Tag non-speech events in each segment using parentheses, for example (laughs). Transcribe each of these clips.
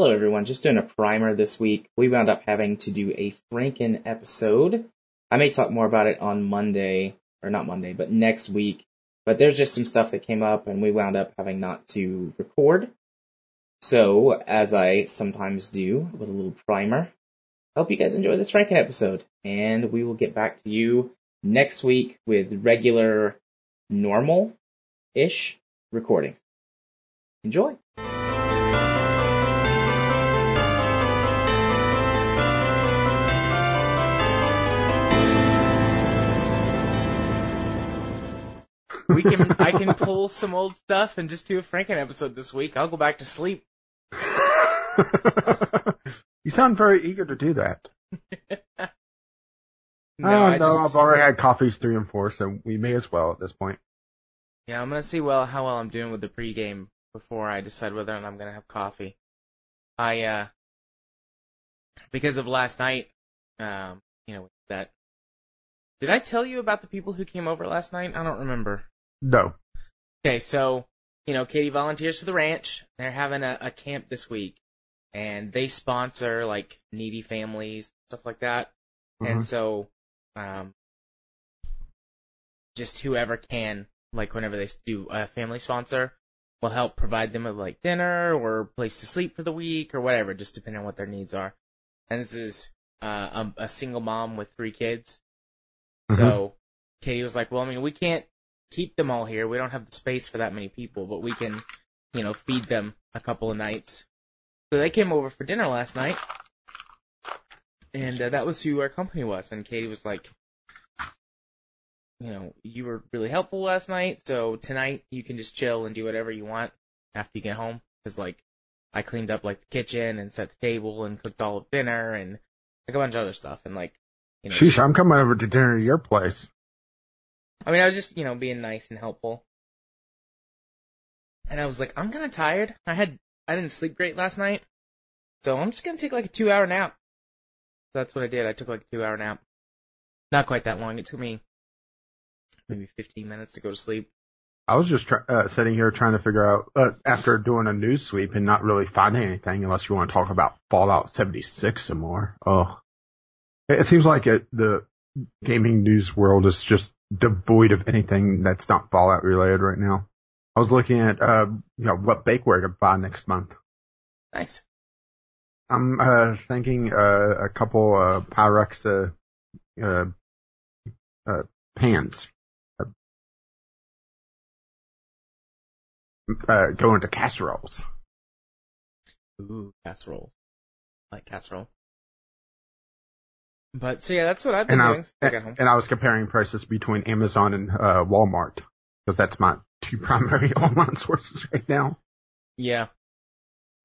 Hello everyone, just doing a primer this week. We wound up having to do a Franken episode. I may talk more about it on Monday, or not Monday, but next week. But there's just some stuff that came up and we wound up having not to record. So, as I sometimes do with a little primer, hope you guys enjoy this Franken episode. And we will get back to you next week with regular, normal-ish recordings. Enjoy! We can I can pull some old stuff and just do a Franken episode this week. I'll go back to sleep. (laughs) you sound very eager to do that. (laughs) no, oh, I no, just, I've already had coffees three and four, so we may as well at this point. Yeah, I'm gonna see well how well I'm doing with the pregame before I decide whether or not I'm gonna have coffee. I uh because of last night, um, you know, that did I tell you about the people who came over last night? I don't remember. No. Okay, so, you know, Katie volunteers for the ranch. They're having a, a camp this week. And they sponsor, like, needy families, stuff like that. And Mhm. so, um, just whoever can, like, whenever they do a family sponsor, will help provide them with, like, dinner or place to sleep for the week or whatever, just depending on what their needs are. And this is, uh, a, a single mom with three kids. So, Katie was like, well, I mean, we can't keep them all here. We don't have the space for that many people, but we can, you know, feed them a couple of nights. So they came over for dinner last night, and uh, that was who our company was. And Katie was like, you know, you were really helpful last night, so tonight you can just chill and do whatever you want after you get home. Cause like, I cleaned up like the kitchen and set the table and cooked all of dinner and like a bunch of other stuff. And like, you know, Sheesh, I'm coming over to dinner at your place. I mean, I was just, you know, being nice and helpful. And I was like, I'm kind of tired. I had, I didn't sleep great last night. So I'm just gonna take like a two hour nap. That's what I did. I took like a two hour nap. Not quite that long. It took me maybe 15 minutes to go to sleep. I was just try- uh, sitting here trying to figure out, uh, after doing a news sweep and not really finding anything unless you want to talk about Fallout 76 some more. Oh. It, it seems like it, the gaming news world is just devoid of anything that's not Fallout related right now. I was looking at, uh, you know, what bakeware to buy next month. Nice. I'm, uh, thinking, uh, a couple, uh, Pyrex, uh, uh, uh, pans. Go into casseroles. Ooh, casserole. I like casserole. But so yeah, that's what I've been And I, doing I and I was comparing prices between Amazon and, uh, Walmart. Because that's my two (laughs) primary (laughs) online sources right now. Yeah.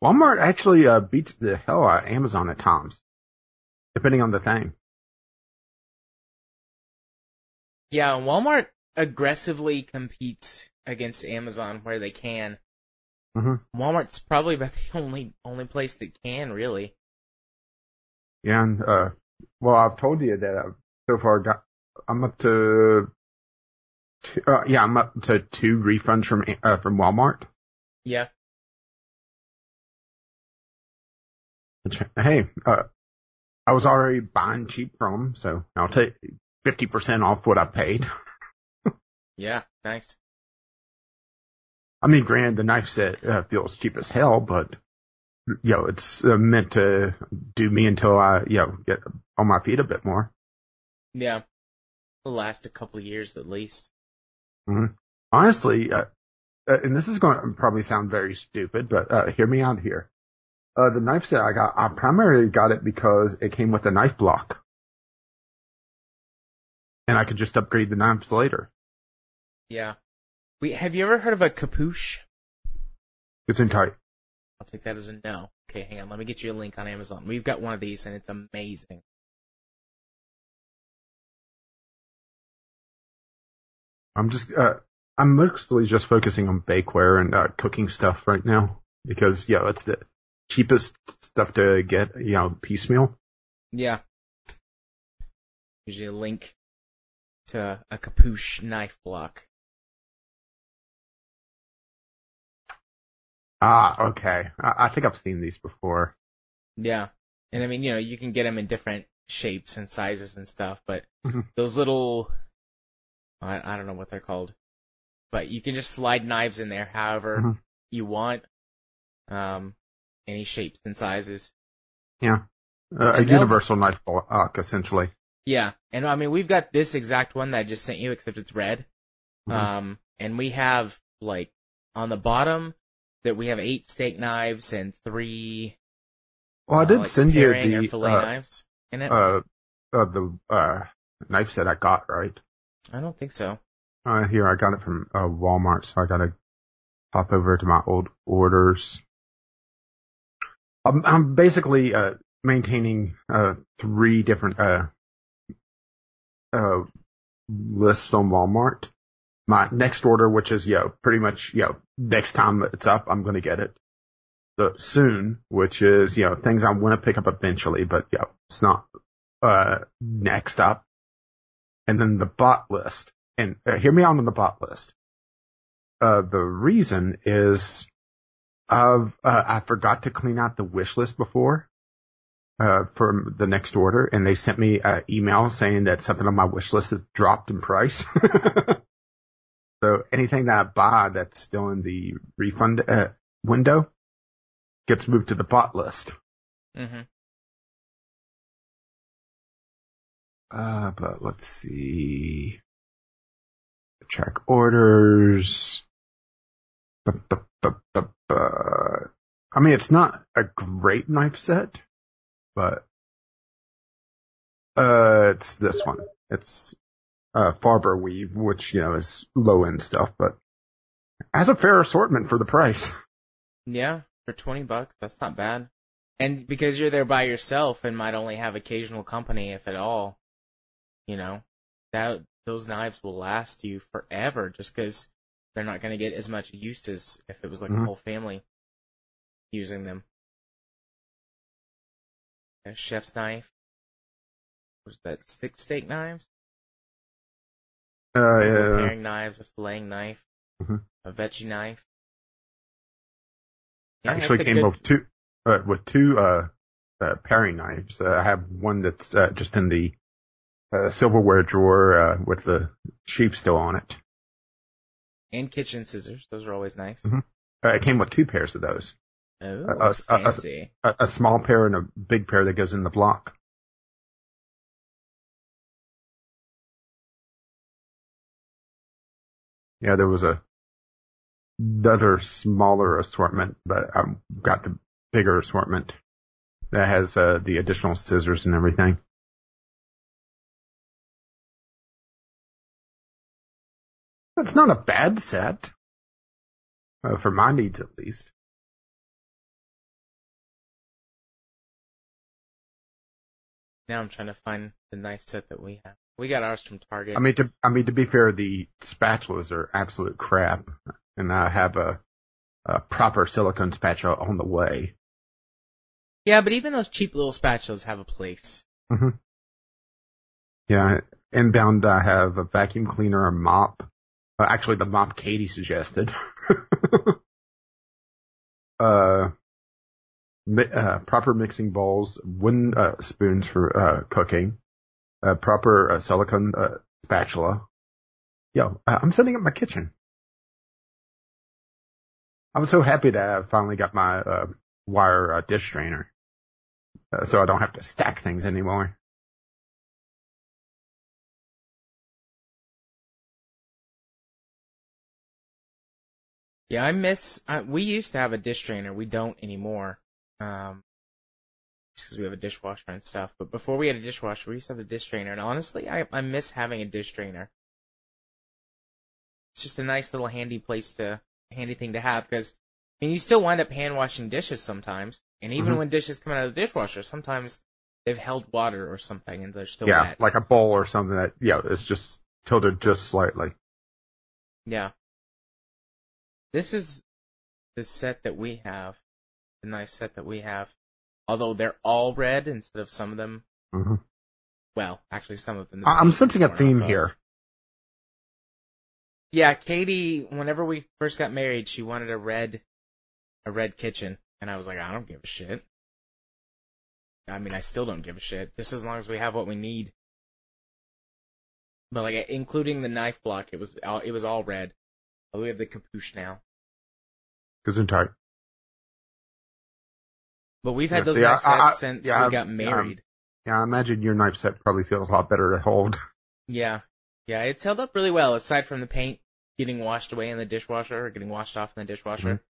Walmart actually, uh, beats the hell out of Amazon at times. Depending on the thing. Yeah, Walmart aggressively competes against Amazon where they can. Mhm. Walmart's probably about the (laughs) only only place that can really. Yeah, and, uh, well, I've told you that I've so far got, I'm up to, two, uh, yeah, I'm up to two refunds from, uh, from Walmart. Yeah. Which, hey, uh, I was already buying cheap from them, so I'll take 50% off what I paid. (laughs) Yeah. Nice. I mean, granted, the knife set uh, feels cheap as hell, but, you know, it's uh, meant to do me until I, you know, get on my feet a bit more. Yeah. It'll last a couple years at least. Honestly, uh, uh, and this is going to probably sound very stupid, but uh, hear me out here. Uh, the knife set I got, I primarily got it because it came with a knife block. And I could just upgrade the knives later. Yeah. We have you ever heard of a Kapoosh? It's in tight. I'll take that as a no. Okay, hang on. Let me get you a link on Amazon. We've got one of these and it's amazing. I'm just, uh, I'm mostly just focusing on bakeware and, uh, cooking stuff right now. Because, yeah, it's the cheapest stuff to get, you know, piecemeal. Yeah. Usually a link to a Kapoosh knife block. Ah, okay. I, I think I've seen these before. Yeah. And I mean, you know, you can get them in different shapes and sizes and stuff, but Mhm. those little, I, I don't know what they're called, but you can just slide knives in there however Mhm. you want, um, any shapes and sizes. Uh, a universal knife block, essentially. Yeah. And I mean, we've got this exact one that I just sent you, except it's red. Mhm. Um, and we have like on the bottom that we have eight steak knives and three. Well, I uh, did like send you the fillet uh, knives in it. uh, uh, the uh, knife set I got, right? I don't think so. Uh, here, I got it from uh, Walmart, so I gotta pop over to my old orders. I'm, I'm basically uh, maintaining uh, three different uh, uh, lists on Walmart. My next order, which is yo, pretty much yo, know, next time it's up, I'm gonna get it. The soon, which is you know things I want to pick up eventually, but yo, it's not uh next up. And then the bot list, and uh, hear me out on the bot list. Uh, the reason is I've, uh, I forgot to clean out the wish list before, uh, from the next order and they sent me an email saying that something on my wish list has dropped in price. (laughs) so anything that I buy that's still in the refund, uh, window gets moved to the bot list. hmm Uh, but let's see. Track orders. I mean, it's not a great knife set, but, uh, it's this one. It's, uh, Farberware, which, you know, is low end stuff, but has a fair assortment for the price. (laughs) Yeah, for 20 bucks, that's not bad. And because you're there by yourself and might only have occasional company, if at all, you know, that, those knives will last you forever just because they're not going to get as much use as if it was like a Mhm. whole family using them. A chef's knife. What is that? Six steak knives? Uh, A yeah. paring knives, a filleting knife, Mhm. a veggie knife. Yeah, actually came good- with two uh, with two uh, uh paring knives. Uh, I have one that's uh, just in the uh, silverware drawer uh, with the sheep still on it. and kitchen scissors. Those are always nice. Mhm. Uh, it came with two pairs of those, Oh, uh, uh, fancy. a, a small pair and a big pair that goes in the block. Yeah, there was a other smaller assortment, but I got the bigger assortment that has uh, the additional scissors and everything. It's not a bad set, uh, for my needs at least. now I'm trying to find the knife set that we have. We got ours from Target. I mean, to I mean to be fair, the spatulas are absolute crap, and I have a, a proper silicone spatula on the way. yeah, but even those cheap little spatulas have a place. Yeah, inbound I have a vacuum cleaner, a mop. Uh, actually, the mom Katie suggested. (laughs) uh, mi- uh, proper mixing bowls, wooden uh, spoons for uh, cooking, uh, proper silicone spatula. Yo, I'm setting up my kitchen. I'm so happy that I finally got my wire dish strainer, so I don't have to stack things anymore. Yeah, I miss. Uh, we used to have a dish drainer. We don't anymore. Um, because we have a dishwasher and stuff. But before we had a dishwasher, we used to have a dish drainer. And honestly, I I miss having a dish drainer. It's just a nice little handy place to handy thing to have because I mean you still wind up hand washing dishes sometimes. And even Mhm. when dishes come out of the dishwasher, sometimes they've held water or something and they're still yeah, wet. like a bowl or something that, yeah, it's just tilted just slightly. Yeah. This is the set that we have, the knife set that we have. Although they're all red instead of some of them. hmm Well, actually, some of them. I'm sensing a theme here. Yeah, Katie. Whenever we first got married, she wanted a red a red kitchen, and I was like, I don't give a shit. I mean, I still don't give a shit, just as long as we have what we need. But like, including the knife block, it was all, it was all red. But we have the Kapoosh now. Gesundheit. But we've had Yeah, those see, knife I- I- since yeah, we got married. Yeah, I imagine your knife set probably feels a lot better to hold. (laughs) Yeah. Yeah, it's held up really well, aside from the paint getting washed away in the dishwasher or getting washed off in the dishwasher.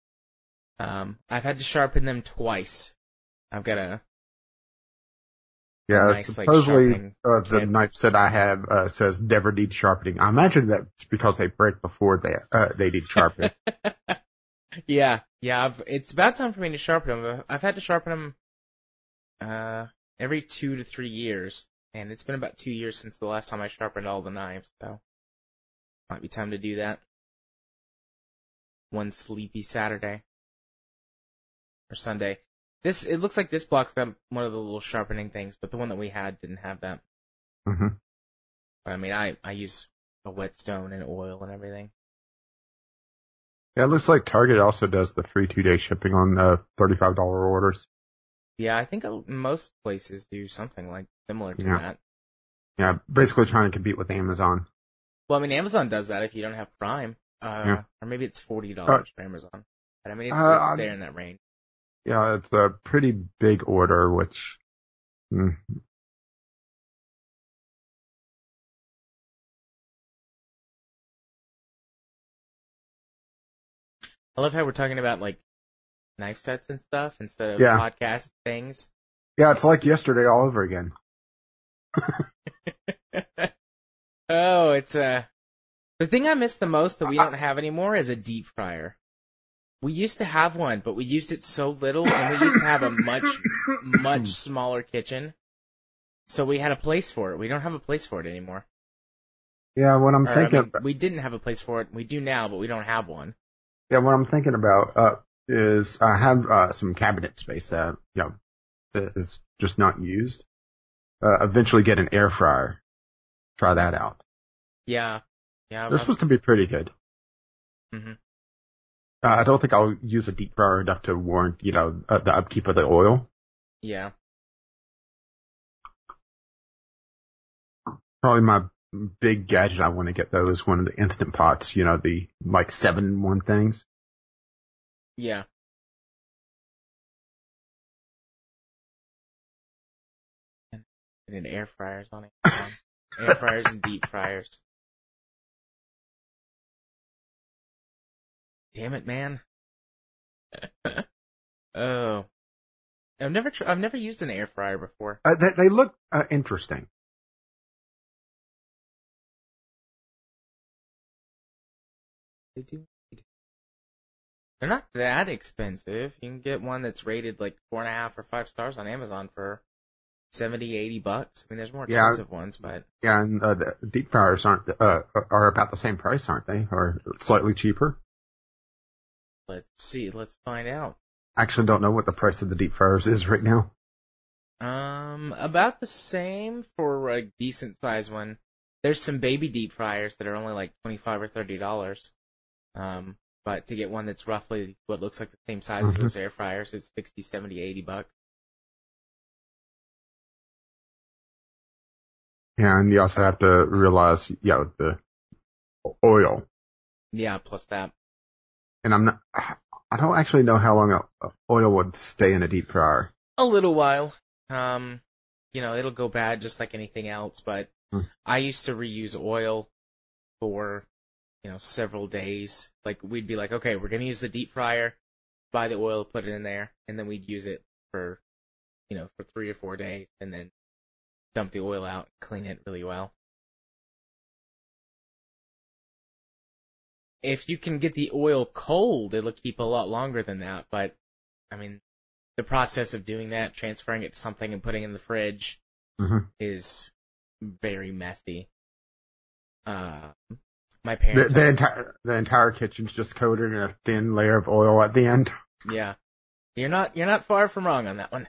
Mm-hmm. Um, I've had to sharpen them twice. I've got a, Yeah, nice, supposedly sharpening uh, the knife set I have uh, says never need sharpening. I imagine that's because they break before they uh, they need sharpening. (laughs) yeah, yeah, I've, it's about time for me to sharpen them. I've had to sharpen them, uh, every two to three years. And it's been about two years since the last time I sharpened all the knives, so might be time to do that. One sleepy Saturday. Or Sunday. This, it looks like this block's got one of the little sharpening things, but the one that we had didn't have that. hmm But I mean, I, I use a whetstone and oil and everything. Yeah, it looks like Target also does the free two day shipping on uh, thirty five dollar orders. Yeah, I think uh, most places do something like similar to Yeah. that. Yeah, basically trying to compete with Amazon. Well, I mean, Amazon does that if you don't have Prime. Uh, Yeah. or maybe it's forty dollars for Amazon. But I mean, it's, Uh, it's there in that range. Yeah, it's a pretty big order, which mm, I love how we're talking about like knife sets and stuff instead of Yeah. podcast things. yeah, it's like yesterday all over again. (laughs) (laughs) oh, it's uh the thing I miss the most that we don't have anymore is a deep fryer. We used to have one, but we used it so little, and we used to have a much, (coughs) much smaller kitchen. So we had a place for it. We don't have a place for it anymore. Yeah, what I'm Or, I thinking, mean, we didn't have a place for it. We do now, but we don't have one. yeah, what I'm thinking about uh, is I have uh, some cabinet space that you know that is just not used. Uh, eventually, get an air fryer. Try that out. Yeah, yeah. They're supposed to be pretty good. Mhm. Uh, I don't think I'll use a deep fryer enough to warrant, you know, uh, the upkeep of the oil. yeah. Probably my big gadget I want to get though is one of the instant pots, you know, the like seven in one things. Yeah. And and air fryers on it. (laughs) air fryers and deep fryers. Damn it, man. (laughs) oh. I've never tr- I've never used an air fryer before. Uh, they, they look uh, interesting. They do. They're not that expensive. You can get one that's rated like four and a half or five stars on Amazon for seventy, eighty bucks. I mean, there's more Yeah. expensive ones, but Yeah, and uh, the deep fryers aren't uh, are about the same price, aren't they? Or slightly cheaper. Let's see. Let's find out. I actually don't know what the price of the deep fryers is right now. Um, about the same for a decent size one. There's some baby deep fryers that are only like twenty five or thirty dollars. Um, but to get one that's roughly what looks like the same size as Mhm. those air fryers, it's sixty, seventy, eighty bucks. Yeah, and you also have to realize, know, the oil. Yeah, plus that. And I'm not, I don't actually know how long a, a oil would stay in a deep fryer. A little while. Um, you know, it'll go bad just like anything else, but Hmm. I used to reuse oil for, you know, several days. Like we'd be like, okay, we're gonna use the deep fryer, buy the oil, put it in there, and then we'd use it for, you know, for three or four days, and then dump the oil out, clean it really well. If you can get the oil cold, it'll keep a lot longer than that, but, I mean, the process of doing that, transferring it to something and putting it in the fridge, Mhm. is very messy. Uh, my The, parents, the entire the entire kitchen's just coated in a thin layer of oil at the end. yeah, you're not you're not far from wrong on that one.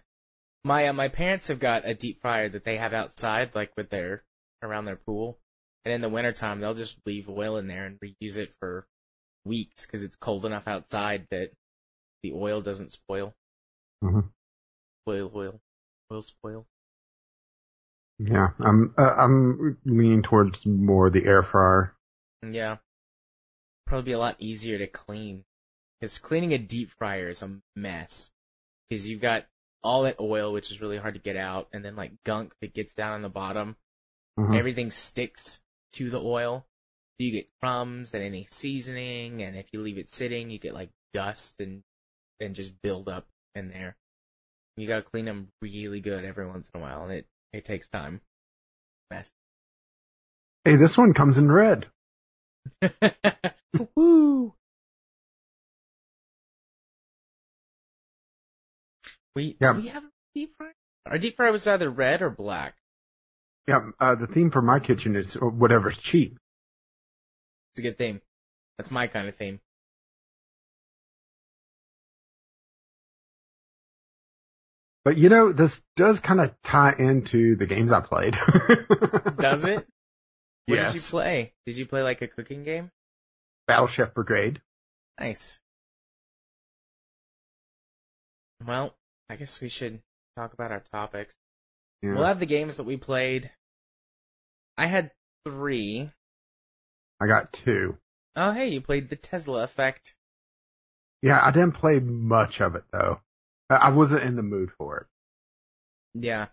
My uh, my parents have got a deep fryer that they have outside, like with their around their pool, and in the wintertime they'll just leave oil in there and reuse it for weeks because it's cold enough outside that the oil doesn't spoil. Mhm. Oil, oil, oil spoil. Yeah, I'm uh, I'm leaning towards more the air fryer. Yeah. Probably be a lot easier to clean. Because cleaning a deep fryer is a mess. Because you've got all that oil, which is really hard to get out, and then like gunk that gets down on the bottom. Mhm. Everything sticks to the oil. You get crumbs and any seasoning, and if you leave it sitting, you get like dust and and just build up in there. You gotta clean them really good every once in a while, and it it takes time. Mess. Hey, this one comes in red. (laughs) Woo! We Yeah. do we have a deep fryer? Our deep fry was either red or black. Yeah, uh, the theme for my kitchen is whatever's cheap. It's a good theme. That's my kind of theme. But you know, this does kind of tie into the games I played. (laughs) Does it? What yes. did you play? Did you play like a cooking game? Battle Chef Brigade. Nice. Well, I guess we should talk about our topics. Yeah. We'll have the games that we played. I had three. I got two. Oh, hey, you played the Tesla effect. Yeah, I didn't play much of it though. I wasn't in the mood for it. Yeah.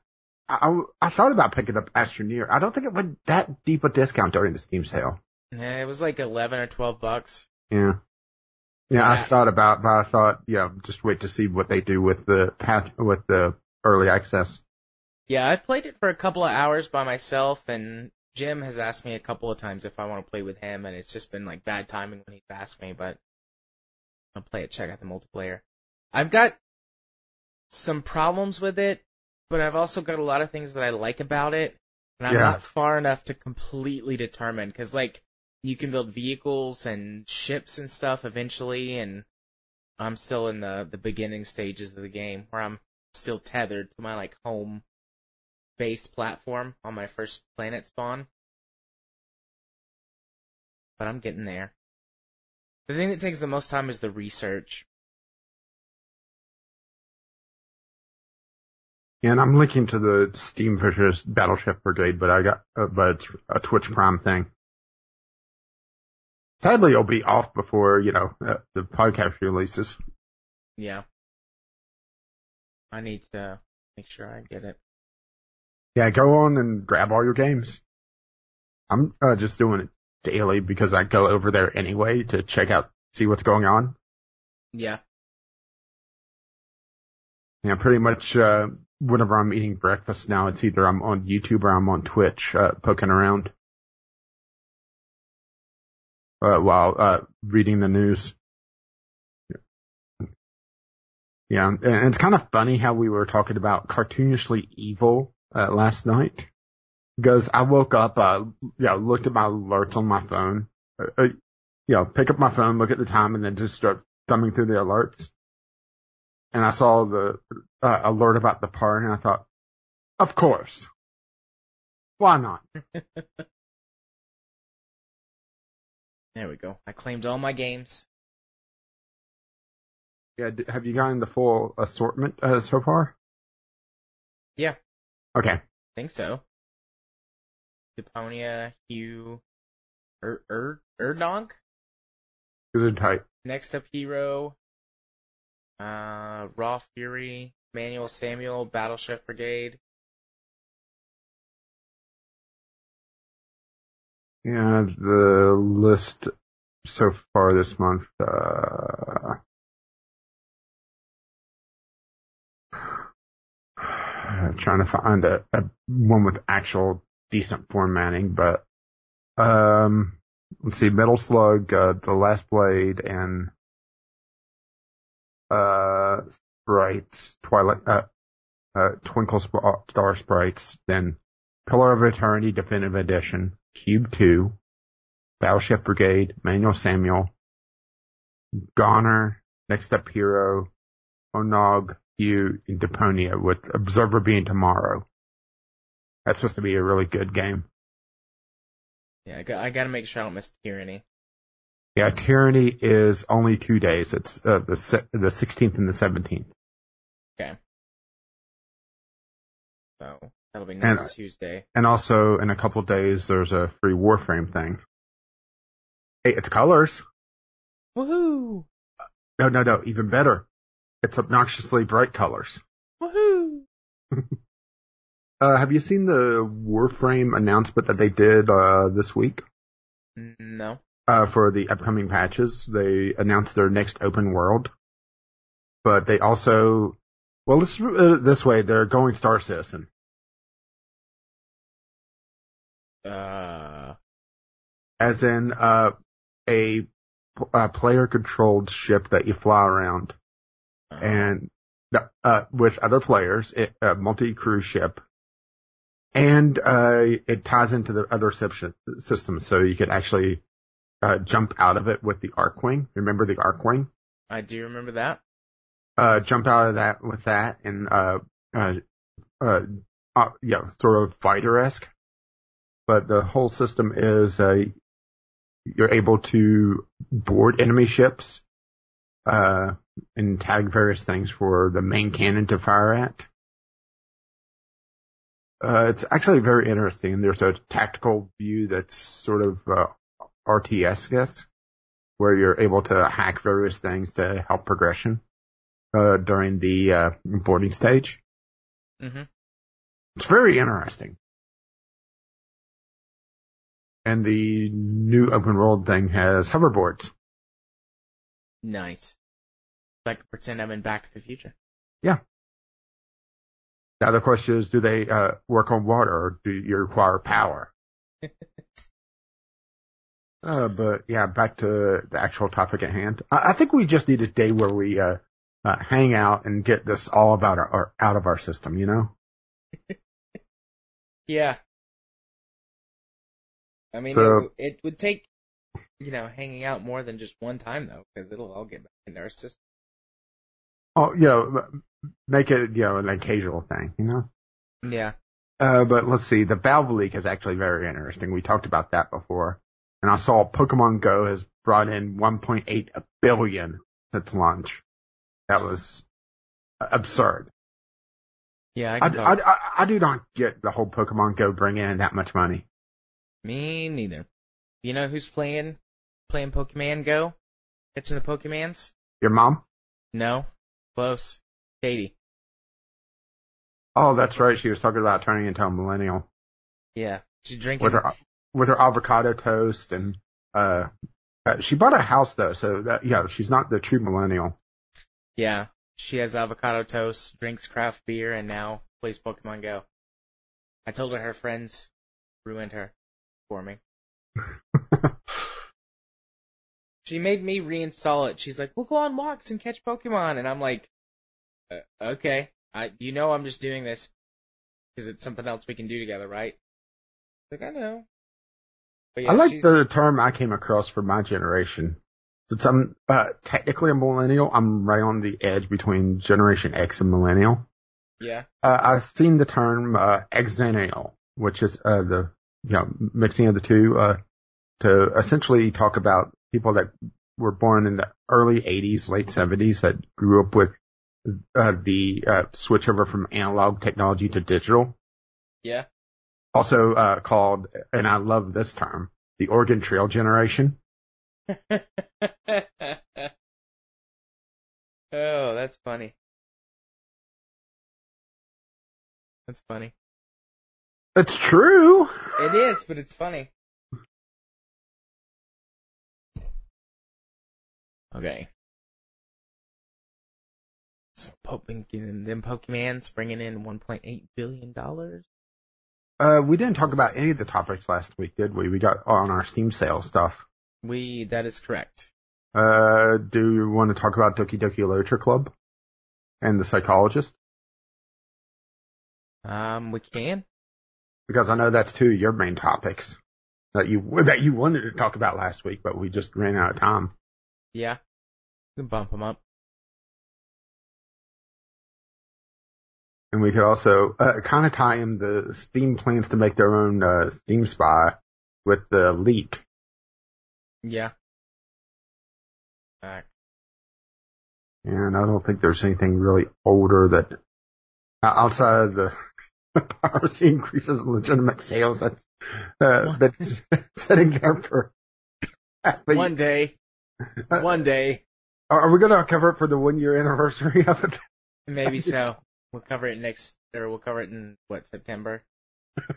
I, I, I thought about picking up Astroneer. I don't think it went that deep a discount during the Steam sale. Yeah, it was like 11 or 12 bucks. Yeah. Yeah, I thought about, but I thought, yeah, just wait to see what they do with the with the early access. Yeah, I've played it for a couple of hours by myself, and Jim has asked me a couple of times if I want to play with him, and it's just been like bad timing when he's asked me, but I'll play it, check out the multiplayer. I've got some problems with it, but I've also got a lot of things that I like about it, and I'm Yeah. not far enough to completely determine, cause like, you can build vehicles and ships and stuff eventually, and I'm still in the, the beginning stages of the game, where I'm still tethered to my like home base platform on my first planet spawn. But I'm getting there. The thing that takes the most time is the research. And I'm linking to the Steam versus Battle Chef Brigade, but I got, uh, but it's a Twitch Prime thing. Sadly, it'll be off before, you know, uh, the podcast releases. Yeah. I need to make sure I get it. Yeah, go on and grab all your games. I'm uh, just doing it daily because I go over there anyway to check out, see what's going on. Yeah. Yeah, pretty much, uh, whenever I'm eating breakfast now, it's either I'm on YouTube or I'm on Twitch, uh, poking around. Uh, while, uh, reading the news. Yeah, and it's kind of funny how we were talking about cartoonishly evil, uh, last night. Because I woke up, uh, yeah, looked at my alerts on my phone, uh, uh, you know, pick up my phone, look at the time, and then just start thumbing through the alerts. And I saw the uh, alert about the part, and I thought, of course. Why not? (laughs) There we go. I claimed all my games. Yeah, have you gotten the full assortment uh, so far? Yeah. Okay. I think so. Deponia, Hue, Er, Er, Erdonk? These tight. Next up, Hero, uh, Raw Fury, Manual Samuel, Battle Chef Brigade. Yeah, the list so far this month, uh, trying to find a, a one with actual decent formatting, but, um, let's see, Metal Slug, uh, The Last Blade, and, uh, Sprites, Twilight, uh, uh, Twinkle Sp- Star Sprites, then Pillar of Eternity Definitive Edition, Cube 2, Battle Chef Brigade, Manual Samuel, Goner, Next Up Hero, Onog, Hue, in Deponia, with Observer being tomorrow. That's supposed to be a really good game. Yeah, I, got, I gotta make sure I don't miss Tyranny. Yeah, Tyranny is only two days. It's uh, the the 16th and the 17th. Okay. So that'll be next And- Tuesday. And also in a couple days, there's a free Warframe thing. Hey, it's colors. Woohoo! No, no, no. Even better. It's obnoxiously bright colors. Woohoo! (laughs) Uh, have you seen the Warframe announcement that they did uh, this week? No. Uh, for the upcoming patches, they announced their next open world, but they also, well, let's uh, this way. They're going Star Citizen. Uh. as in uh, a, a player-controlled ship that you fly around, and uh, with other players, it, a multi-crew ship, and uh, it ties into the other sys- systems, so you could actually uh, jump out of it with the Archwing. Remember the Archwing? I do remember that. Uh, jump out of that with that, and uh, uh, uh, uh yeah, sort of fighter-esque. But the whole system is uh, you're able to board enemy ships uh, and tag various things for the main cannon to fire at. Uh, it's actually very interesting. There's a tactical view that's sort of uh, RTS, guess, where you're able to hack various things to help progression uh, during the uh, boarding stage. Mm-hmm. It's very interesting. And the new open world thing has hoverboards. Nice. So I can pretend I'm in Back to the Future. Yeah. Now the question is, do they uh, work on water or do you require power? (laughs) uh, but yeah, back to the actual topic at hand. I, I think we just need a day where we uh, uh, hang out and get this all about our, our out of our system. You know? (laughs) Yeah. I mean, So- it, it would take, you know, hanging out more than just one time though, because it'll all get back into our system. Oh, you know, make it you know an occasional thing. You know? Yeah. Uh, but let's see. The Valve leak is actually very interesting. We talked about that before. And I saw Pokemon Go has brought in 1.8 billion since launch. That was absurd. Yeah, I I. I, I, I do not get the whole Pokemon Go bringing in that much money. Me neither. You know who's playing, playing Pokemon Go? Catching the Pokemans? Your mom? No. Close. Katie. Oh, that's right. She was talking about turning into a millennial Yeah. She drinking. with her, with her avocado toast and, uh, uh, she bought a house though, so that, yeah, she's not the true millennial. Yeah. She has avocado toast, drinks craft beer, and now plays Pokemon Go. I told her her friends ruined her for me. (laughs) She made me reinstall it. She's like, "We'll go on walks and catch Pokemon," and I'm like, uh, "Okay, I, you know, I'm just doing this because it's something else we can do together, right?" Like, I know. But yeah, I like she's, the term I came across for my generation. Since I'm uh, technically a millennial, I'm right on the edge between Generation X and millennial. yeah, Uh, I've seen the term uh, exennial, which is uh, the you know mixing of the two uh, to essentially talk about people that were born in the early 80s, late 70s that grew up with uh, the uh, switch over from analog technology to digital. yeah. Also uh, called, and I love this term, the Oregon Trail generation. (laughs) oh, that's funny. That's funny. That's true. It is, but it's funny. Okay. So, po- them Pokemans bringing in 1.8 billion dollars. Uh, we didn't talk about any of the topics last week, did we? We got on our Steam sale stuff. We that is correct. Uh, do you want to talk about Doki Doki Literature Club and the psychologist? Um, we can. Because I know that's two of your main topics that you that you wanted to talk about last week, but we just ran out of time. Yeah, we can bump them up. And we could also uh, kind of tie in the Steam plans to make their own uh, Steam Spy with the leak. Yeah. And I don't think there's anything really older that outside of the (laughs) piracy increases in legitimate sales that's uh, that's (laughs) sitting there for (laughs) one day. One day. Are we gonna cover it for the one year anniversary of it? (laughs) Maybe (laughs) so. We'll cover it next, or we'll cover it in what September. (laughs)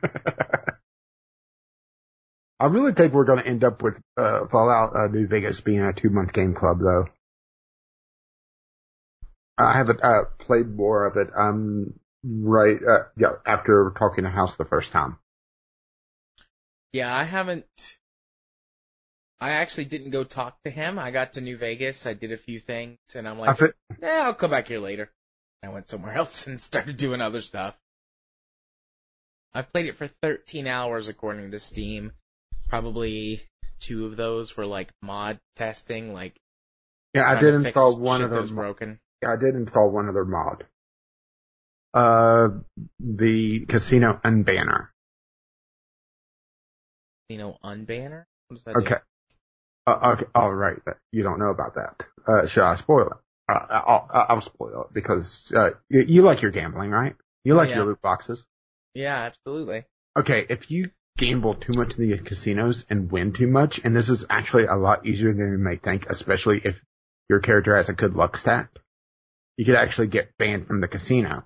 I really think we're going to end up with uh, Fallout uh, New Vegas being a two month game club, though. I haven't uh, played more of it. I'm right, uh, yeah, after talking to House the first time. Yeah, I haven't. I actually didn't go talk to him. I got to New Vegas. I did a few things, and I'm like, yeah, I'll come back here later. I went somewhere (laughs) else and started doing other stuff. I've played it for 13 hours according to Steam. Probably two of those were like mod testing, like yeah, I did install one of those broken. Yeah, I did install one other mod. Uh, the Casino Unbanner. Casino Unbanner. What does that do? Okay. Uh, okay. All right. You don't know about that. Uh, should I spoil it? Uh, I'll, I'll spoil it because, uh, you, you like your gambling, right? You like Yeah. your loot boxes. Yeah, absolutely. Okay. If you gamble too much in the casinos and win too much, and this is actually a lot easier than you may think, especially if your character has a good luck stat, you could actually get banned from the casino.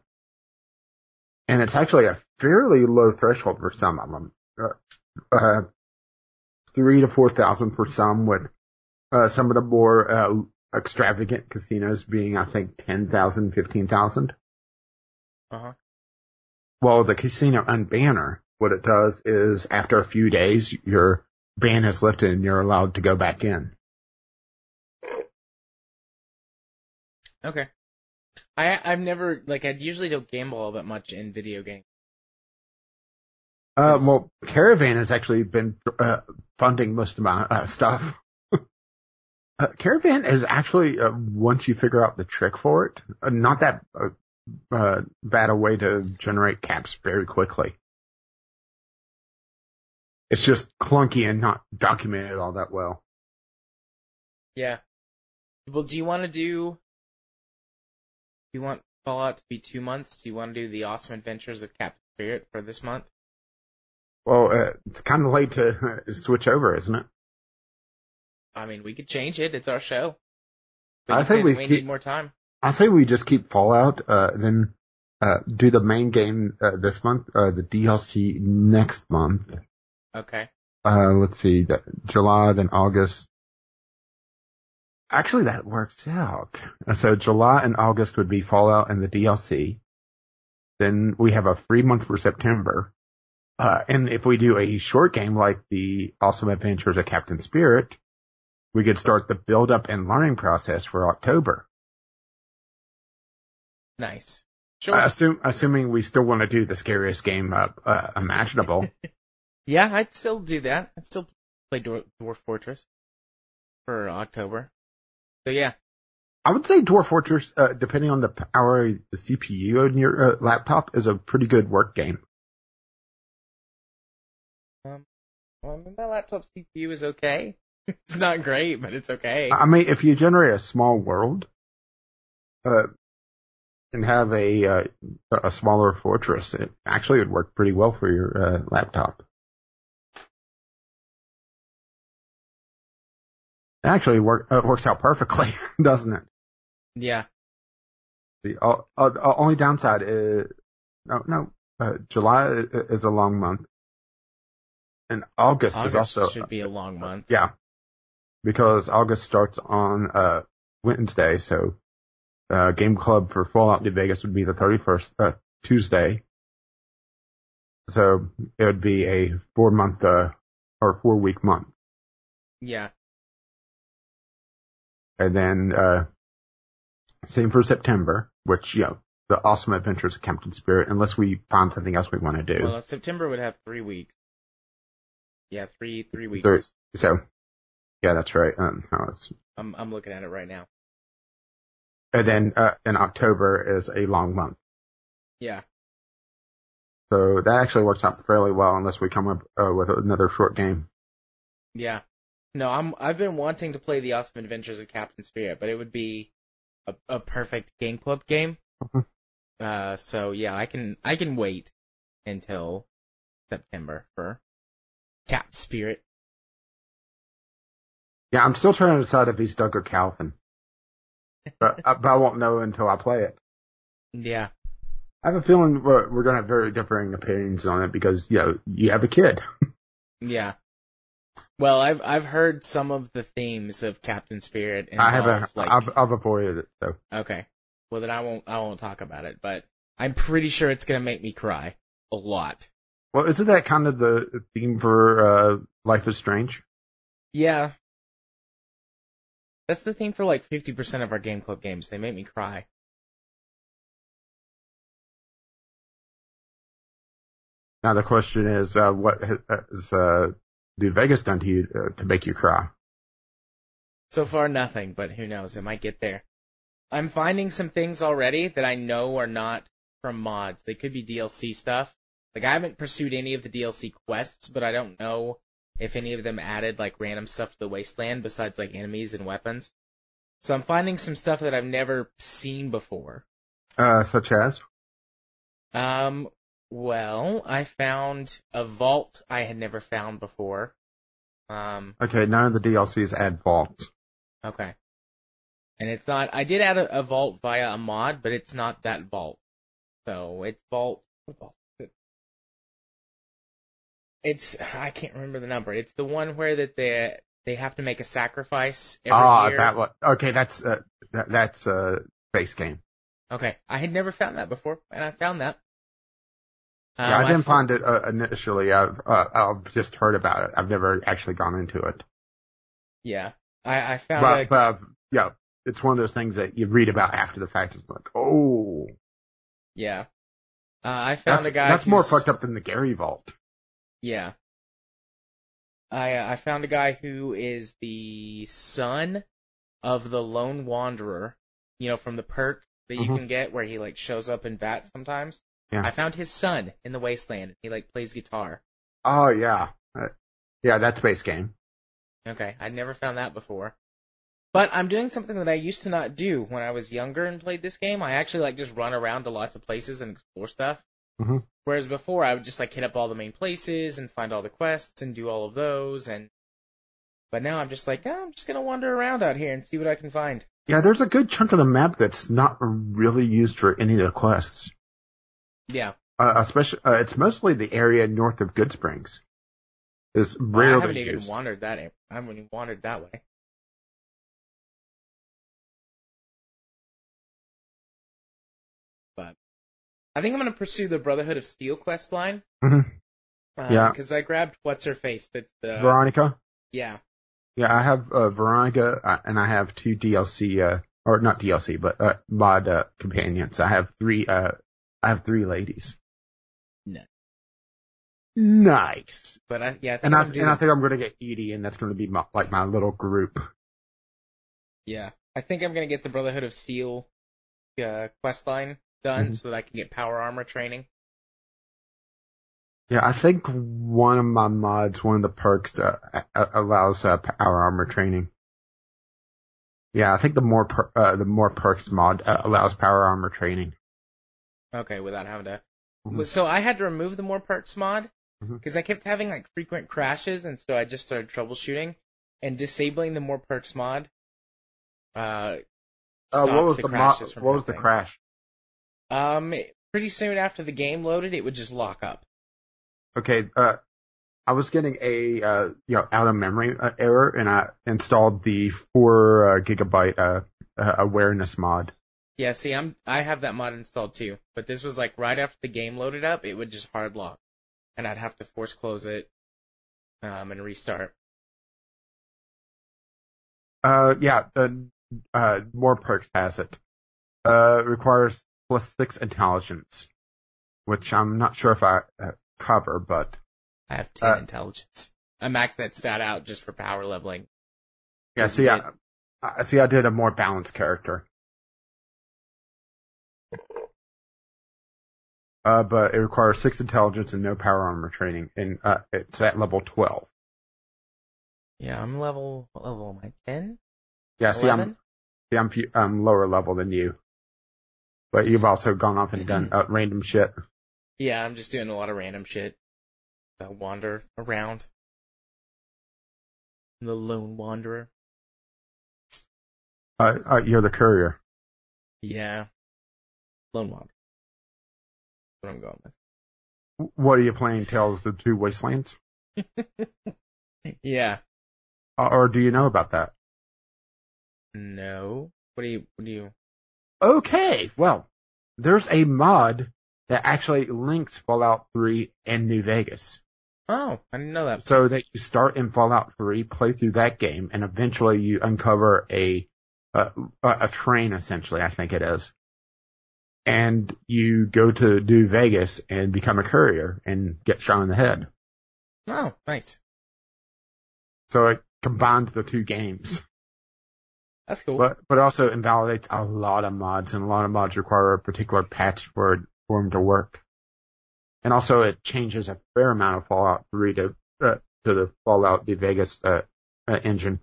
And it's actually a fairly low threshold for some of them. Uh, uh, three to four thousand for some, with uh, some of the more uh, extravagant casinos being, I think, ten thousand, fifteen thousand. Uh huh. Well, the casino unbanner, what it does is after a few days, your ban is lifted and you're allowed to go back in. Okay. I I've never like I usually don't gamble all that much in video games. Uh, well, Caravan has actually been uh, funding most of my uh, stuff. (laughs) uh, Caravan is actually uh, once you figure out the trick for it, uh, not that uh, uh, bad a way to generate caps very quickly. It's just clunky and not documented all that well. Yeah. Well, do you want to do? Do you want Fallout to be two months? Do you want to do the awesome adventures of Captain Spirit for this month? Well, uh, it's kind of late to (laughs) switch over, isn't it? I mean, we could change it. It's our show. We I think say we we keep- need more time. I say we just keep Fallout, uh, then uh, do the main game uh, this month, uh, the DLC next month. Okay. Uh, let's see, that July, then August. Actually, that works out. Uh, So July and August would be Fallout and the DLC. Then we have a free month for September. Uh, and if we do a short game like the Awesome Adventures of Captain Spirit, we could start the build up and learning process for October. Nice. Sure. Uh, assume, assuming we still want to do the scariest game uh, uh, imaginable. (laughs) yeah, I'd still do that. I'd still play Dwar- Dwarf Fortress for October. So yeah. I would say Dwarf Fortress, uh, depending on the power of the CPU in your uh, laptop, is a pretty good work game. Well, I mean, my laptop CPU is okay. (laughs) it's not great, but it's okay. I mean, if you generate a small world, uh, and have a uh, a smaller fortress, it actually would work pretty well for your uh, laptop. It actually work, uh, works out perfectly, (laughs) doesn't it? yeah. The uh, uh, only downside is no, no. Uh, July is a long month, and August, is also should be a long month. yeah, because August starts on uh Wednesday, so uh Game Club for Fallout New Vegas would be the thirty first uh, Tuesday. So it would be a four month uh or four week month, Yeah. and then uh same for September, which you know the Awesome Adventures of Captain Spirit, unless we find something else we want to do. Well, September would have three weeks. Yeah, three three weeks. Three. So yeah, that's right. Um, I'm I'm looking at it right now. and then uh, in October is a long month. Yeah. So that actually works out fairly well unless we come up uh, with another short game. Yeah. No, I'm I've been wanting to play the Awesome Adventures of Captain Spirit, but it would be a, a perfect game club game. Mhm. Uh, so yeah, I can I can wait until September for Cap Spirit. Yeah, I'm still trying to decide if he's Doug or Calvin. But, uh, but I won't know until I play it. Yeah, I have a feeling we're, we're going to have very differing opinions on it because, you know, you have a kid. yeah. Well, I've I've heard some of the themes of Captain Spirit. I have a, involve, like, I've, I've avoided it, so. Okay. Well, then I won't I won't talk about it, but I'm pretty sure it's gonna make me cry a lot. Well, isn't that kind of the theme for, uh, Life is Strange? Yeah. That's the theme for like 50% of our game club games. They make me cry. Now the question is, uh, what has, uh, New Vegas done to you uh, to make you cry? So far, nothing, but who knows? It might get there. I'm finding some things already that I know are not from mods. They could be DLC stuff. Like I haven't pursued any of the DLC quests, but I don't know if any of them added like random stuff to the wasteland besides like enemies and weapons. So I'm finding some stuff that I've never seen before. Uh, such as? Um, well, I found a vault I had never found before. Um, Okay, none of the DLCs add vaults. okay. And it's not, I did add a, a vault via a mod, but it's not that vault. So it's vault, vault? It's, (sighs) I can't remember the number. It's the one where that they, they have to make a sacrifice every Ah, year. that one. Okay, that's, uh, that, that's, uh, base game. Okay. I had never found that before, and I found that. Yeah, Um, I didn't find it uh, initially. I've uh, I've just heard about it. I've never actually gone into it. Yeah. I, I found But, a, but yeah, it's one of those things that you read about after the fact. It's like, oh, yeah. Uh, I found that's, a guy that's more fucked up than the Gary Vault. Yeah. I uh, I found a guy who is the son of the lone wanderer, you know, from the perk that you Mhm. can get where he like shows up in VATS sometimes. Yeah. I found his son in the wasteland. He like plays guitar. Oh yeah, uh, yeah, that's base game. Okay, I'd never found that before. But I'm doing something that I used to not do when I was younger and played this game. I actually like just run around to lots of places and explore stuff. Mhm. Whereas before I would just like hit up all the main places and find all the quests and do all of those and but now I'm just like, oh, I'm just gonna wander around out here and see what I can find. Yeah, there's a good chunk of the map that's not really used for any of the quests. Yeah. Uh, especially, uh, it's mostly the area north of Goodsprings. Is rarely I haven't even wandered that I haven't even wandered that way. I think I'm gonna pursue the Brotherhood of Steel quest line. Mhm. Uh, Yeah. Because I grabbed what's her face. That's the Veronica. yeah. Yeah, I have uh, Veronica, uh, and I have two DLC, uh, or not DLC, but uh, mod uh, companions. I have three. Uh, I have three ladies. Nice. Nice. But I yeah I think And I I'm gonna do and I think I'm gonna get ED-E, and that's gonna be my, like my little group. yeah I think I'm gonna get the Brotherhood of Steel uh, quest line done Mhm. so that I can get power armor training. Yeah, I think one of my mods, one of the perks, uh, uh, allows uh, power armor training. Yeah, I think the more per, uh, the more perks mod uh, allows power armor training. Okay, without having to. Mhm. So I had to remove the more perks mod because I kept having like frequent crashes, and so I just started troubleshooting and disabling the more perks mod. Uh, Uh, what was the the mo- crashes from what was the crash? Um, pretty soon after the game loaded, it would just lock up. Okay, uh, I was getting a uh, you know out of memory uh, error, and I installed the four uh, gigabyte uh, uh, awareness mod. Yeah, see, I'm I have that mod installed too, but this was like right after the game loaded up, it would just hard lock, and I'd have to force close it, um, and restart. Uh, yeah, the uh, more perks has it. Uh, requires plus six intelligence, which I'm not sure if I uh, cover, but I have ten Uh, intelligence. I maxed that stat out just for power leveling. yeah. See, I, I see. I did a more balanced character. Uh, but it requires six intelligence and no power armor training, and uh, it's at level twelve. Yeah, I'm level, what level am I? 10? Yeah, see, I'm see, I'm few, I'm lower level than you, but you've also gone off and done uh, random shit. Yeah, I'm just doing a lot of random shit. I wander around. I'm the lone wanderer. Uh, uh, you're the courier. Yeah. Lone wanderer. That's what I'm going with. What are you playing? Tales of the Two Wastelands, (laughs) Yeah. uh, or do you know about that? No. What do you, what do you, Okay, well, there's a mod that actually links Fallout 3 and New Vegas. oh, I didn't know that. So that you start in Fallout 3, play through that game, and eventually you uncover a a, a train, essentially, I think it is. And you go to New Vegas and become a courier and get shot in the head. Oh, nice. So it combines the two games. That's cool. But but also invalidates a lot of mods, and a lot of mods require a particular patch for it, for them to work. And also, it changes a fair amount of Fallout 3 to uh, to the Fallout New Vegas uh, uh, engine,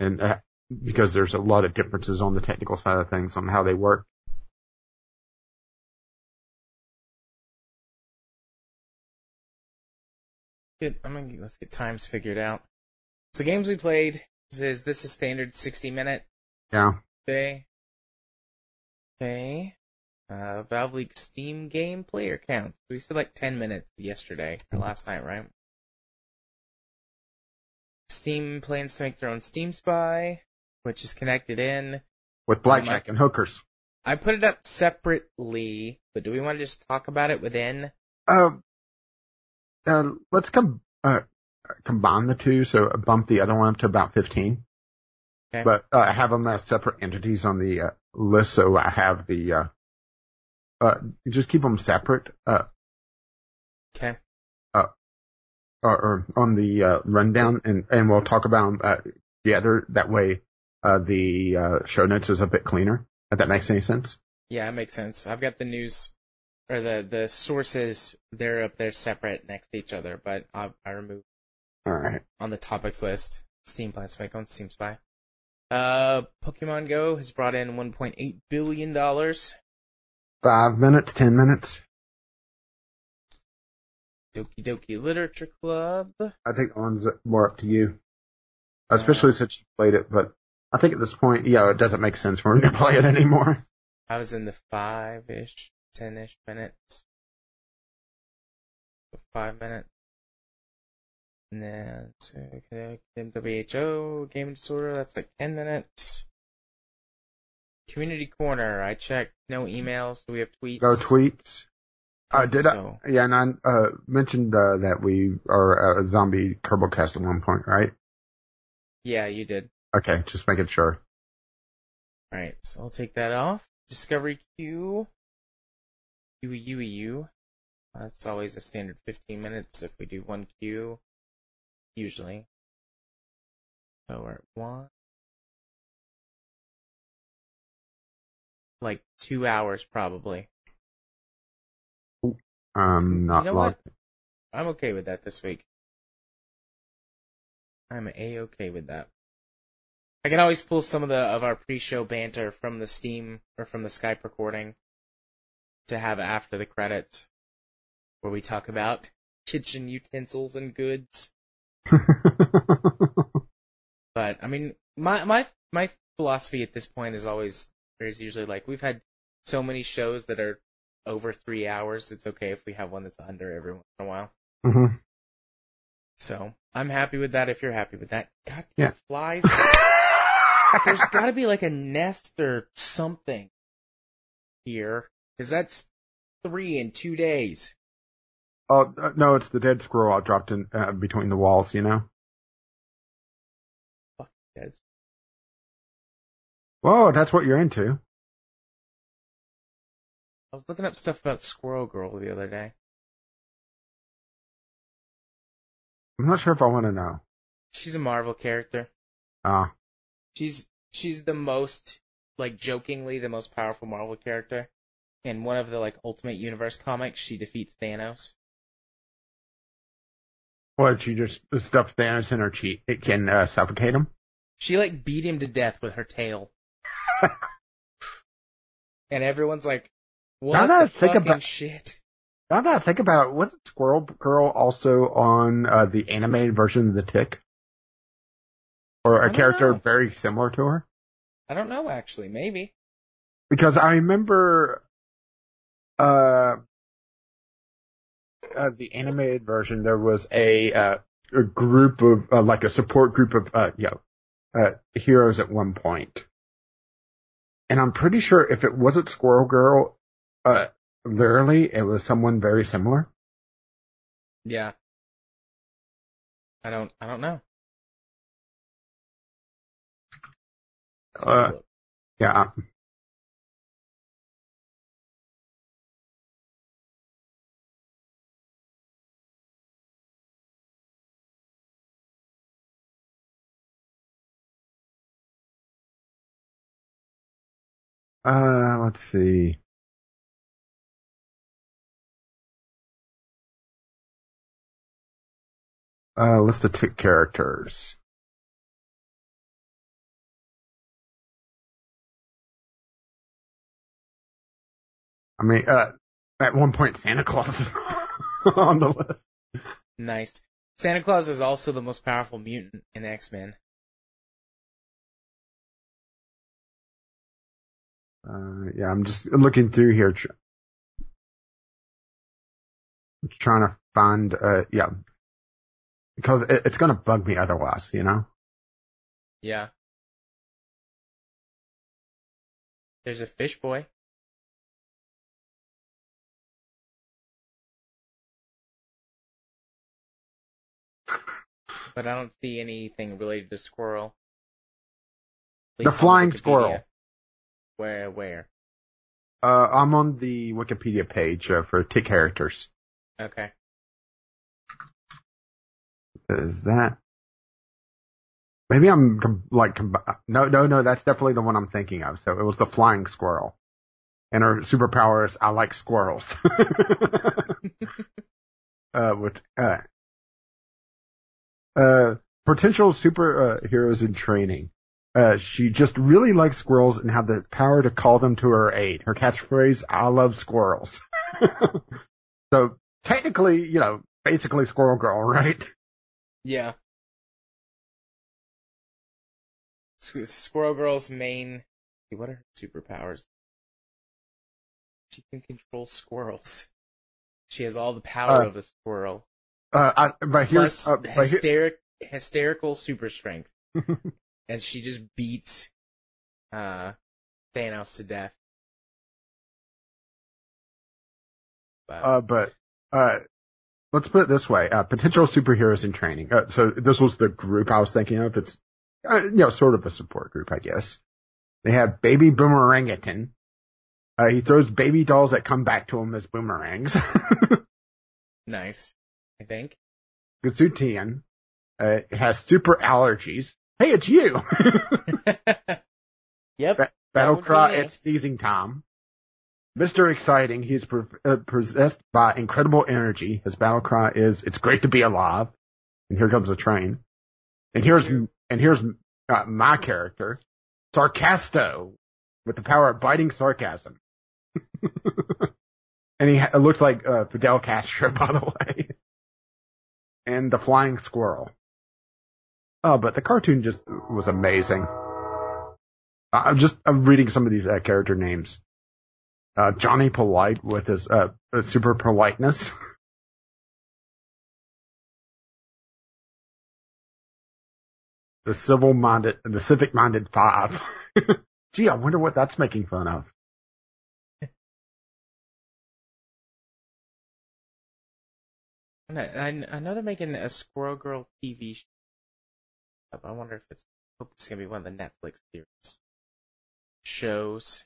and uh, because there's a lot of differences on the technical side of things on how they work. Get, I'm gonna, let's get times figured out. So games we played this is this is standard 60 minute Yeah, day. Okay. Uh, Valve League Steam game player counts. We said like 10 minutes yesterday or last night, right? Steam plans to make their own Steam Spy, which is connected in. with blackjack and hookers. I put it up separately, but do we want to just talk about it within? Uh, uh, let's uh, combine the two, so bump the other one up to about 15. Okay. But uh, have them as separate entities on the uh, list, so I have the. Uh, uh, just keep them separate, uh, Okay. or, or on the uh, rundown, and and we'll talk about them uh, together. That way, uh, the uh, show notes is a bit cleaner. If that makes any sense. Yeah, it makes sense. I've got the news or the the sources. They're up there separate next to each other, but I, I removed All right. on the topics list. Steam plans to make on Steam Spy. Uh, Pokemon Go has brought in 1.8 billion dollars. Five minutes, ten minutes. Doki Doki Literature Club. I think one's more up to you, especially since you played it. But I think at this point, yeah, it doesn't make sense for me to (laughs) play it anymore. I was in the five-ish, ten-ish minutes. Five minutes. And then so, okay, WHO gaming disorder. That's like ten minutes. Community corner. I checked. No emails. Do we have tweets? No tweets. Uh, did So- I? Yeah, and I uh, mentioned uh, that we are a zombie Kerbal-cast at one point, right? Yeah, you did. Okay, just making sure. Alright, so I'll take that off. Discovery queue. Q U E U. That's always a standard 15 minutes if we do one queue. Usually. So we're at one. Like two hours probably. Um, not You know logged. I'm okay with that this week. I'm a okay with that. I can always pull some of the of our pre-show banter from the Steam or from the Skype recording to have after the credits, where we talk about kitchen utensils and goods. (laughs) But I mean, my my my philosophy at this point is always is usually like we've had so many shows that are over three hours. It's okay if we have one that's under every once in a while. hmm So I'm happy with that. If you're happy with that, God, Yeah. flies. There's (laughs) got to be like a nest or something here, because that's three in two days. Oh uh, no, it's the dead squirrel I dropped in uh, between the walls. You know. That's Whoa, that's what you're into. I was looking up stuff about Squirrel Girl the other day. I'm not sure if I want to know. She's a Marvel character. Ah, She's she's the most like jokingly the most powerful Marvel character. In one of the like Ultimate Universe comics, she defeats Thanos. What, she just stuffs Thanos in her cheek. It can uh, suffocate him? She like beat him to death with her tail. (laughs) and everyone's like, what Now that I the think about- shit? Now that I think about it, wasn't Squirrel Girl also on uh, the animated version of The Tick? Or a character know. very similar to her? I don't know actually, maybe. Because I remember, uh, uh, the animated version, there was a, uh, a group of, uh, like a support group of, uh, you know, uh, heroes at one point. And I'm pretty sure if it wasn't Squirrel Girl, uh, literally, it was someone very similar. Yeah. I don't, I don't know. Uh, look. Uh, let's see. Uh, list of tick characters. I mean, uh, at one point Santa Claus is (laughs) on the list. nice. Santa Claus is also the most powerful mutant in X-Men. Uh, yeah, I'm just looking through here, tr- trying to find, uh, yeah, because it, it's gonna bug me otherwise, you know? Yeah. There's a fish boy. (laughs) But I don't see anything related to squirrel. The flying squirrel. Where, where? Uh, I'm on the Wikipedia page uh, for tick characters. Okay. Is that? Maybe I'm com- like, com- no, no, no, that's definitely the one I'm thinking of. So it was the flying squirrel. And her superpower is I like squirrels. (laughs) (laughs) uh, with, uh, uh, potential super, uh, heroes in training. Uh, she just really likes squirrels and had the power to call them to her aid. Her catchphrase, I love squirrels. (laughs) so technically, you know, basically squirrel girl, right? Yeah. Squirrel Girl's main, what are her superpowers? She can control squirrels. She has all the power Uh, of a squirrel. Uh, I, but here's, Plus uh, but here, hysterical super strength. (laughs) and she just beats uh, Thanos to death. But, uh, but, uh, let's put it this way, uh, potential superheroes in training. Uh, so this was the group I was thinking of. It's, uh, you know, sort of a support group, I guess. They have Baby Boomerangaton. Uh, he throws baby dolls that come back to him as boomerangs. (laughs) nice, I think. Gazutian, uh, has super allergies. Hey, it's you! (laughs) (laughs) yep. Ba- Battle Cry at Sneezing Tom. Mr. Exciting, he's uh, possessed by incredible energy. His battle cry is, it's great to be alive. And here comes the train. And here's, and here's uh, my character, Sarcastro, with the power of biting sarcasm. (laughs) and he ha- looks like uh, Fidel Castro, by the way. and the flying squirrel. Oh, but the cartoon just was amazing. I'm just I'm reading some of these uh, character names. Uh, Johnny Polite with his uh, uh, super politeness. (laughs) the civil minded, the civic minded five. (laughs) Gee, I wonder what that's making fun of. (laughs) I know, I know they're making a Squirrel Girl TV show. I wonder if it's, I hope it's gonna be one of the Netflix series shows.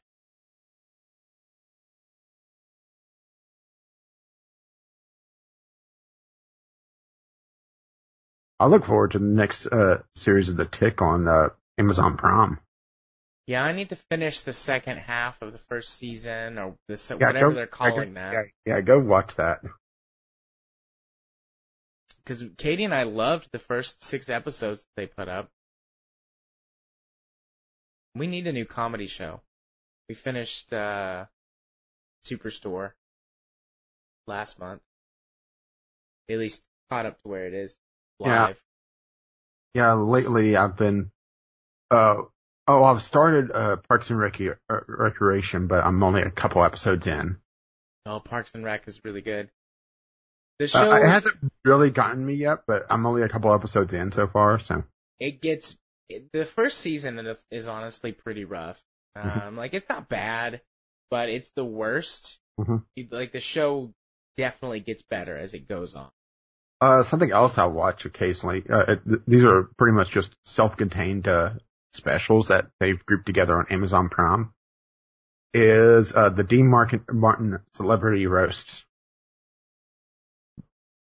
I look forward to the next uh, series of The Tick on uh, Amazon Prime. Yeah, I need to finish the second half of the first season or the Yeah, whatever go- they're go- calling that. Yeah, yeah, go watch that. Because Katie and I loved the first six episodes that they put up. We need a new comedy show. We finished uh, Superstore last month. At least caught up to where it is live. Yeah, lately I've been, uh, oh, I've started, uh, Parks and Rec- uh, Recreation, but I'm only a couple episodes in. Oh, Parks and Rec is really good. The Uh, show it hasn't really gotten me yet, but I'm only a couple episodes in so far, so. it gets it, the first season is, is honestly pretty rough. Mhm. Um, like it's not bad, but it's the worst. Mhm. It- like the show definitely gets better as it goes on. Uh, something else I watch occasionally, uh, it, th- these are pretty much just self-contained, uh, specials that they've grouped together on Amazon Prime, is, uh, the Dean Martin, Martin Celebrity Roasts.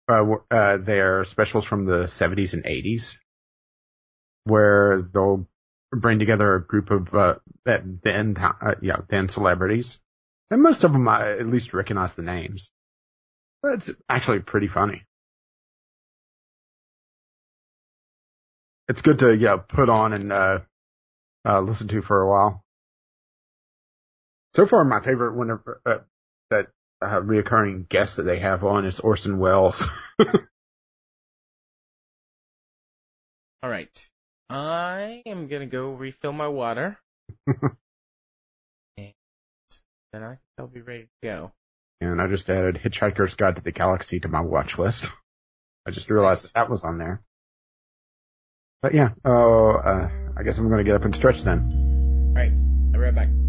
Uh, uh, they're specials from the 70s and 80s, where they'll bring together a group of, uh, then, uh, yeah, then celebrities. And most of them I at least recognize the names. It's actually pretty funny. it's good to yeah put on and uh, uh, listen to for a while. So far, my favorite one of uh, that uh, reoccurring guest that they have on is Orson Welles. (laughs) All right, I am gonna go refill my water, (laughs) and then I think I'll be ready to go. and I just added Hitchhiker's Guide to the Galaxy to my watch list. I just realized that, that was on there. But yeah, oh, uh, I guess I'm gonna get up and stretch then. All right, I'll be right back.